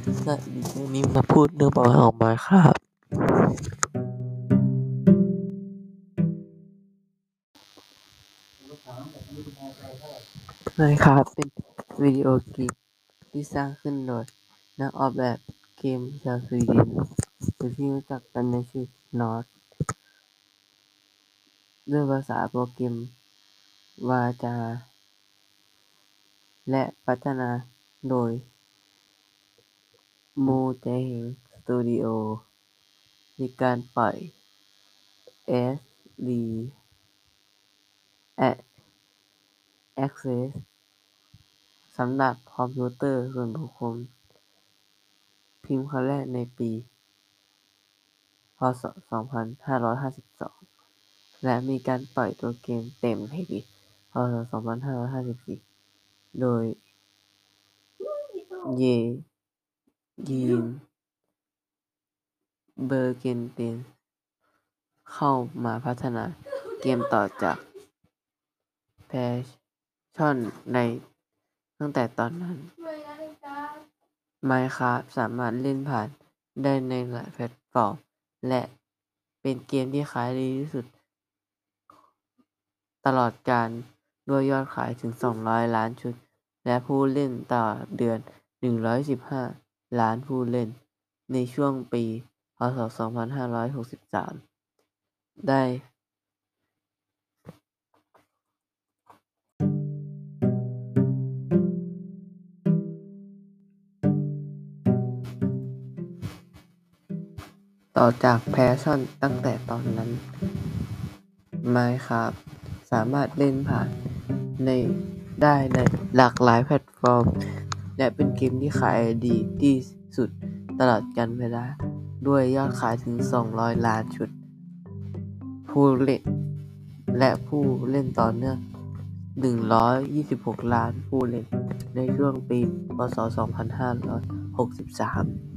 สวัสดีวันนี้มาพูดเรื่องประวัติของ Minecraft Minecraft เป็นวิดีโอเกมที่สร้างขึ้นโดยนักออกแบบเกมชาวสวีเดนหรือที่รู้จักกันในชื่อ Nords ด้วยภาษาโปรแกรมวาจา และพัฒนาโดย Mojang Studio มีการปล่อย Early Access สำหรับคอมพิวเตอร์ส่วนบุคคลพิมพ์ครั้งแรกในปี พ.ศ.2552 และมีการปล่อยตัวเกมเต็มในปี พ.ศ.2554 โดยเยนส์ เบอร์เกนสเตนเข้ามาพัฒนาเกมต่อจากเพอร์สสันในตั้งแต่ตอนนั้น Minecraft สามารถเล่นผ่านได้ในหลายแพลตฟอร์ม และเป็นเกมที่ขายดีที่สุด ตลอดกาลด้วยยอดขายถึง 200 ล้านชุด และผู้เล่นต่อเดือน 115 ล้านผู้เล่น ในช่วงปี พ.ศ.2563 ได้ต่อจากเพอร์สสันตั้งแต่ตอนนั้น Minecraft สามารถเล่นผ่านในได้ในหลากหลายแพลตฟอร์ม และเป็นเกมที่ขายดีที่สุดตลอดกาลเวลา ด้วยยอดขายถึง 200 ล้านชุด ผู้เล่น และผู้เล่นต่อเนื่อง 126 ล้านผู้เล่น ในช่วงปี พ.ศ.2563